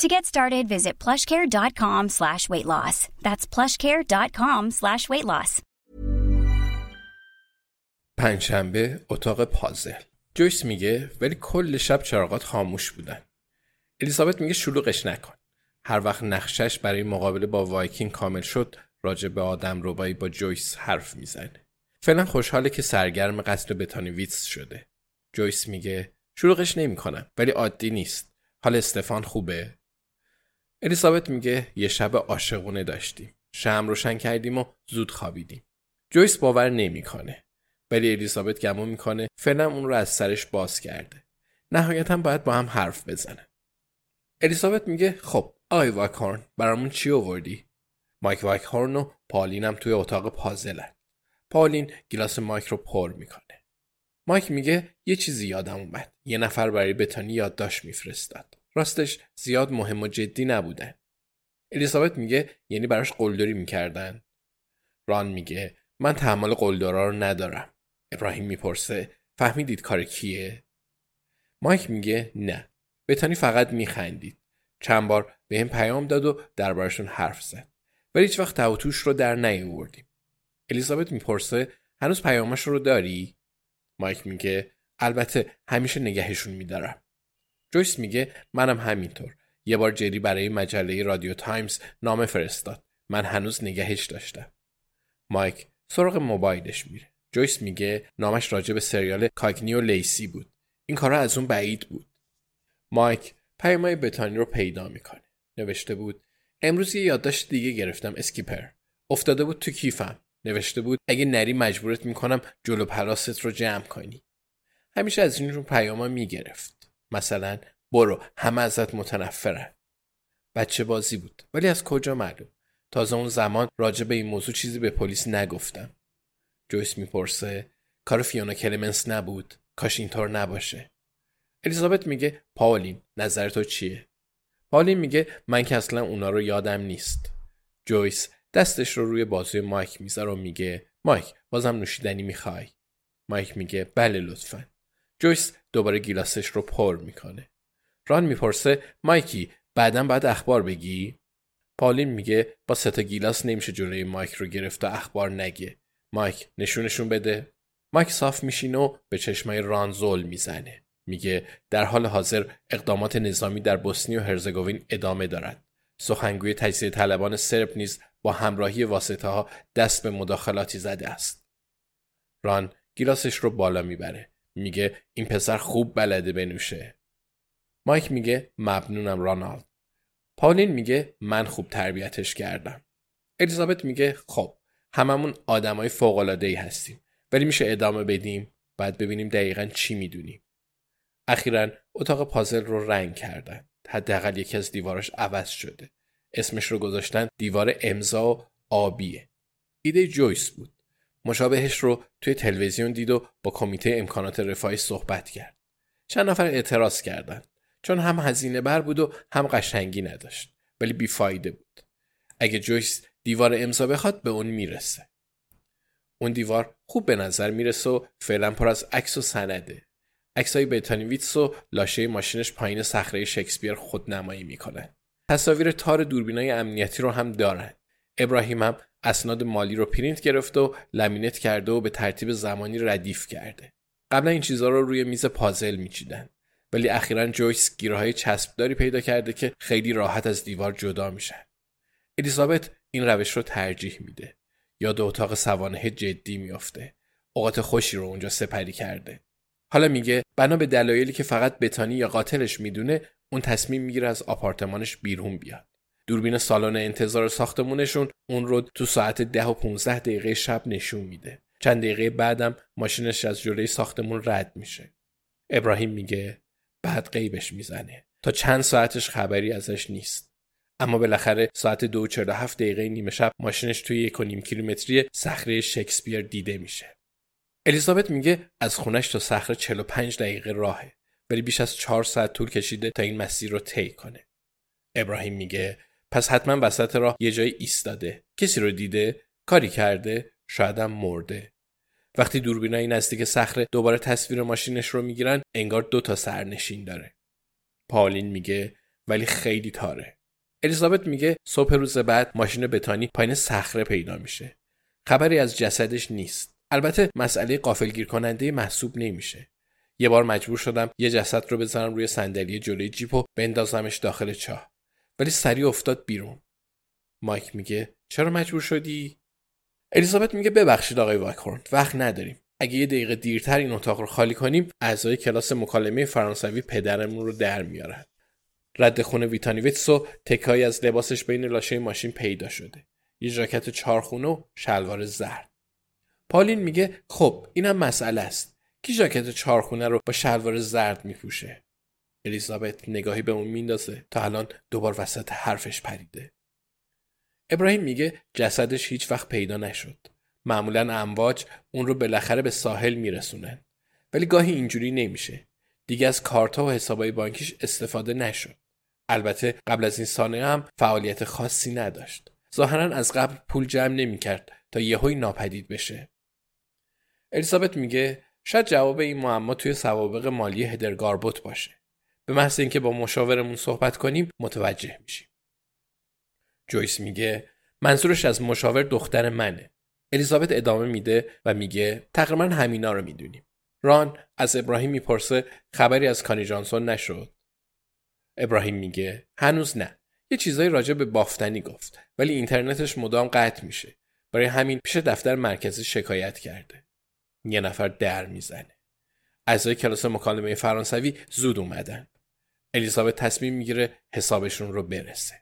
To get started, visit plushcare.com slash weight loss. That's plushcare.com slash weight loss. پنجشنبه اتاق پازل. جویس میگه ولی کل شب چراغات خاموش بودن. الیزابت میگه شلوغش نکن. هر وقت نقشش برای مقابله با وایکینگ کامل شد راجع به آدم ربایی با جویس حرف می‌زنه. فعلا خوشحاله که سرگرم قتل بتانی ویتس شده. جویس میگه شلوغش نمی‌کنم ولی عادی نیست. حال استفان خوبه؟ الیزابت میگه یه شب عاشقونه داشتیم. شم روشن کردیم و زود خوابیدیم. جویس باور نمی‌کنه. ولی الیزابت گمون می‌کنه فعلا اون رو از سرش باز کرده. نهایتا باید با هم حرف بزنه. الیزابت میگه خب آقای واکهورن برامون چی آوردی؟ مایک واکهورن و پالینم توی اتاق پازلن. پالین گیلاس مایک رو پر می‌کنه. مایک میگه یه چیزی یادم اومد. یه نفر برای بتانی یادداشت میفرستاد. راستش زیاد مهم و جدی نبودن الیزابت میگه یعنی براش قلدری می‌کردن. ران میگه من تحمل قلدرا رو ندارم. ابراهیم می‌پرسه فهمیدید کار کیه؟ مایک میگه نه. بتانی فقط میخندید. چند بار به هم پیام داد و دربارشون حرف زد. ولی هیچ وقت ته و توش رو در نیاوردیم. الیزابت می‌پرسه هنوز پیامش رو داری؟ مایک میگه البته همیشه نگهشون میدارم. جویس میگه منم همینطور. یه بار جری برای مجله رادیو تایمز نامه فرستاد. من هنوز نگهش داشتم. مایک سراغ موبایلش میره. جویس میگه نامش راجع به سریال کاگنی و لیسی بود. این کارا از اون بعید بود. مایک پیامای بتانی رو پیدا می‌کنه. نوشته بود امروز یه یادداشت دیگه گرفتم اسکیپر. افتاده بود تو کیفم. نوشته بود اگه نری مجبورت می‌کنم جلو پراست رو جمع کنی. همیشه از این رو پیاما می‌گرفت. مثلا برو همه ازت متنفرن. بچه بازی بود. ولی از کجا معلوم؟ تازه اون زمان راجع به این موضوع چیزی به پلیس نگفتم. جویس می‌پرسه کار فیونا کلمنس نبود؟ کاش اینطور نباشه. الیزابت میگه پاولین نظر تو چیه؟ پاولین میگه من که اصلا اونا رو یادم نیست. جویس دستش رو روی بازوی مایک می‌ذاره و میگه مایک بازم نوشیدنی می‌خوای؟ مایک میگه بله لطفا. جویس دوباره گیلاسش رو پر می‌کنه. ران می‌پرسه مایکی بعدا باید اخبار بگی؟ پالین میگه با سه تا گیلاس نمیشه جلوی مایک رو گرفت و اخبار نگه. مایک نشونشون بده. مایک صاف میشینه و به چشمای ران زل می‌زنه. میگه در حال حاضر اقدامات نظامی در بوسنی و هرزگوین ادامه دارد سخنگوی تجزیه طلبان سرب نیز با همراهی واسطه ها دست به مداخلاتی زده است. ران گیلاسش رو بالا می‌بره. میگه این پسر خوب بلده بنوشه. مایک میگه مبنونم رانالد. پاولین میگه من خوب تربیتش کردم. الیزابت میگه خب هممون آدمای فوق العاده ای هستیم. ولی میشه ادامه بدیم؟ بعد ببینیم دقیقا چی می‌دونیم. اخیرا اتاق پازل رو رنگ کردن. حداقل یکی از دیواراش عوض شده. اسمش رو گذاشتن دیوار امضا آبیه. ایده جویس بود. مشابهش رو توی تلویزیون دید و با کمیته امکانات رفاهی صحبت کرد. چند نفر اعتراض کردند. چون هم هزینه بر بود و هم قشنگی نداشت. ولی بیفایده بود. اگه جویس دیوار امضا بخواد به اون می‌رسه. اون دیوار خوب به نظر می‌رسه و فعلا پر از عکس و سنده. عکسای بتانی ویتس و لاشه ماشینش پایین صخره شکسپیر خودنمایی می‌کنه تصاویر تار دوربینای امنیتی رو هم دارن. ابراهیم هم اسناد مالی رو پرینت گرفته و لمینت کرده و به ترتیب زمانی ردیف کرده. قبلا این چیزها رو روی میز پازل میچیدن. ولی اخیرا جویس گیرهای چسبداری پیدا کرده که خیلی راحت از دیوار جدا میشن. الیزابت این روش رو ترجیح میده. یاد اتاق سوانه جدی میافته. اوقات خوشی رو اونجا سپری کرده. حالا میگه بنا به دلایلی که فقط بتانی یا قاتلش می‌دونه اون تصمیم می‌گیره از آپارتمانش بیرون بیاد. دوربین سالن انتظار ساختمونشون اون رو تو ساعت ده و 15 دقیقه شب نشون میده. چند دقیقه بعدم ماشینش از جلوی ساختمون رد میشه. ابراهیم میگه بعد قیبش می‌زنه تا چند ساعتش خبری ازش نیست. اما بالاخره ساعت دو و هفت دقیقه نیمه شب ماشینش توی یک و نیم کیلومتری صخره شکسپیر دیده میشه. الیزابت میگه از خونش تا صخره 45 دقیقه راهه ولی بیش از 4 ساعت طول کشیده تا این مسیر رو طی کنه. ابراهیم میگه پس حتما وسط راه یه جای ایستاده. کسی رو دیده؟ کاری کرده؟ شایدم مرده. وقتی دوربینای نزدیک صخره دوباره تصویر ماشینش رو می‌گیرن انگار دو تا سرنشین داره. پالین میگه ولی خیلی تاره. الیزابت میگه صبح روز بعد ماشین بتانی پایین صخره پیدا میشه. خبری از جسدش نیست. البته مسئله قافلگیر کننده محسوب نمیشه. یه بار مجبور شدم یه جسد رو بذارم روی صندلی جلوی جیپ و بندازمش داخل چاه. ولی سریع افتاد بیرون. مایک میگه چرا مجبور شدی؟ الیزابت میگه ببخشید آقای واکهورن وقت نداریم. اگه یه دقیقه دیرتر این اتاق رو خالی کنیم اعضای کلاس مکالمه فرانسوی پدرمون رو در میارن. رد خونه ویتانیویتس و تکایی از لباسش بین لاشه ماشین پیدا شده. یه ژاکت چارخونه و شلوار زرد. پالین میگه خب اینم مسئله است. کی ژاکت چارخونه رو با شلوار زرد میپوشه؟ الیزابت نگاهی به اون میندازه تا الان دوبار وسط حرفش پریده. ابراهیم میگه جسدش هیچ وقت پیدا نشد. معمولا امواج اون رو بالاخره به ساحل میرسونن. ولی گاهی اینجوری نمیشه. دیگه از کارتا و حسابای بانکیش استفاده نشد. البته قبل از این سانه هم فعالیت خاصی نداشت. ظاهرا از قبل پول جمع نمی‌کرد تا یهوی ناپدید بشه. الیزابت میگه شاید جواب این معما توی سوابق مالی هدرگاربوت باشه. به محض اینکه با مشاورمون صحبت کنیم متوجه میشیم. جویس میگه منظورش از مشاور دختر منه. الیزابت ادامه میده و میگه تقریبا همینا رو می‌دونیم. ران از ابراهیم می‌پرسه خبری از کانی جانسون نشد. ابراهیم میگه هنوز نه. یه چیزایی راجع به بافتنی گفت ولی اینترنتش مدام قطع میشه. برای همین پیش دفتر مرکزی شکایت کرده. یه نفر در می‌زنه. اعضای کلاس مکالمه فرانسوی زود اومدن. الیزابت تصمیم می‌گیره حسابشون رو برسه.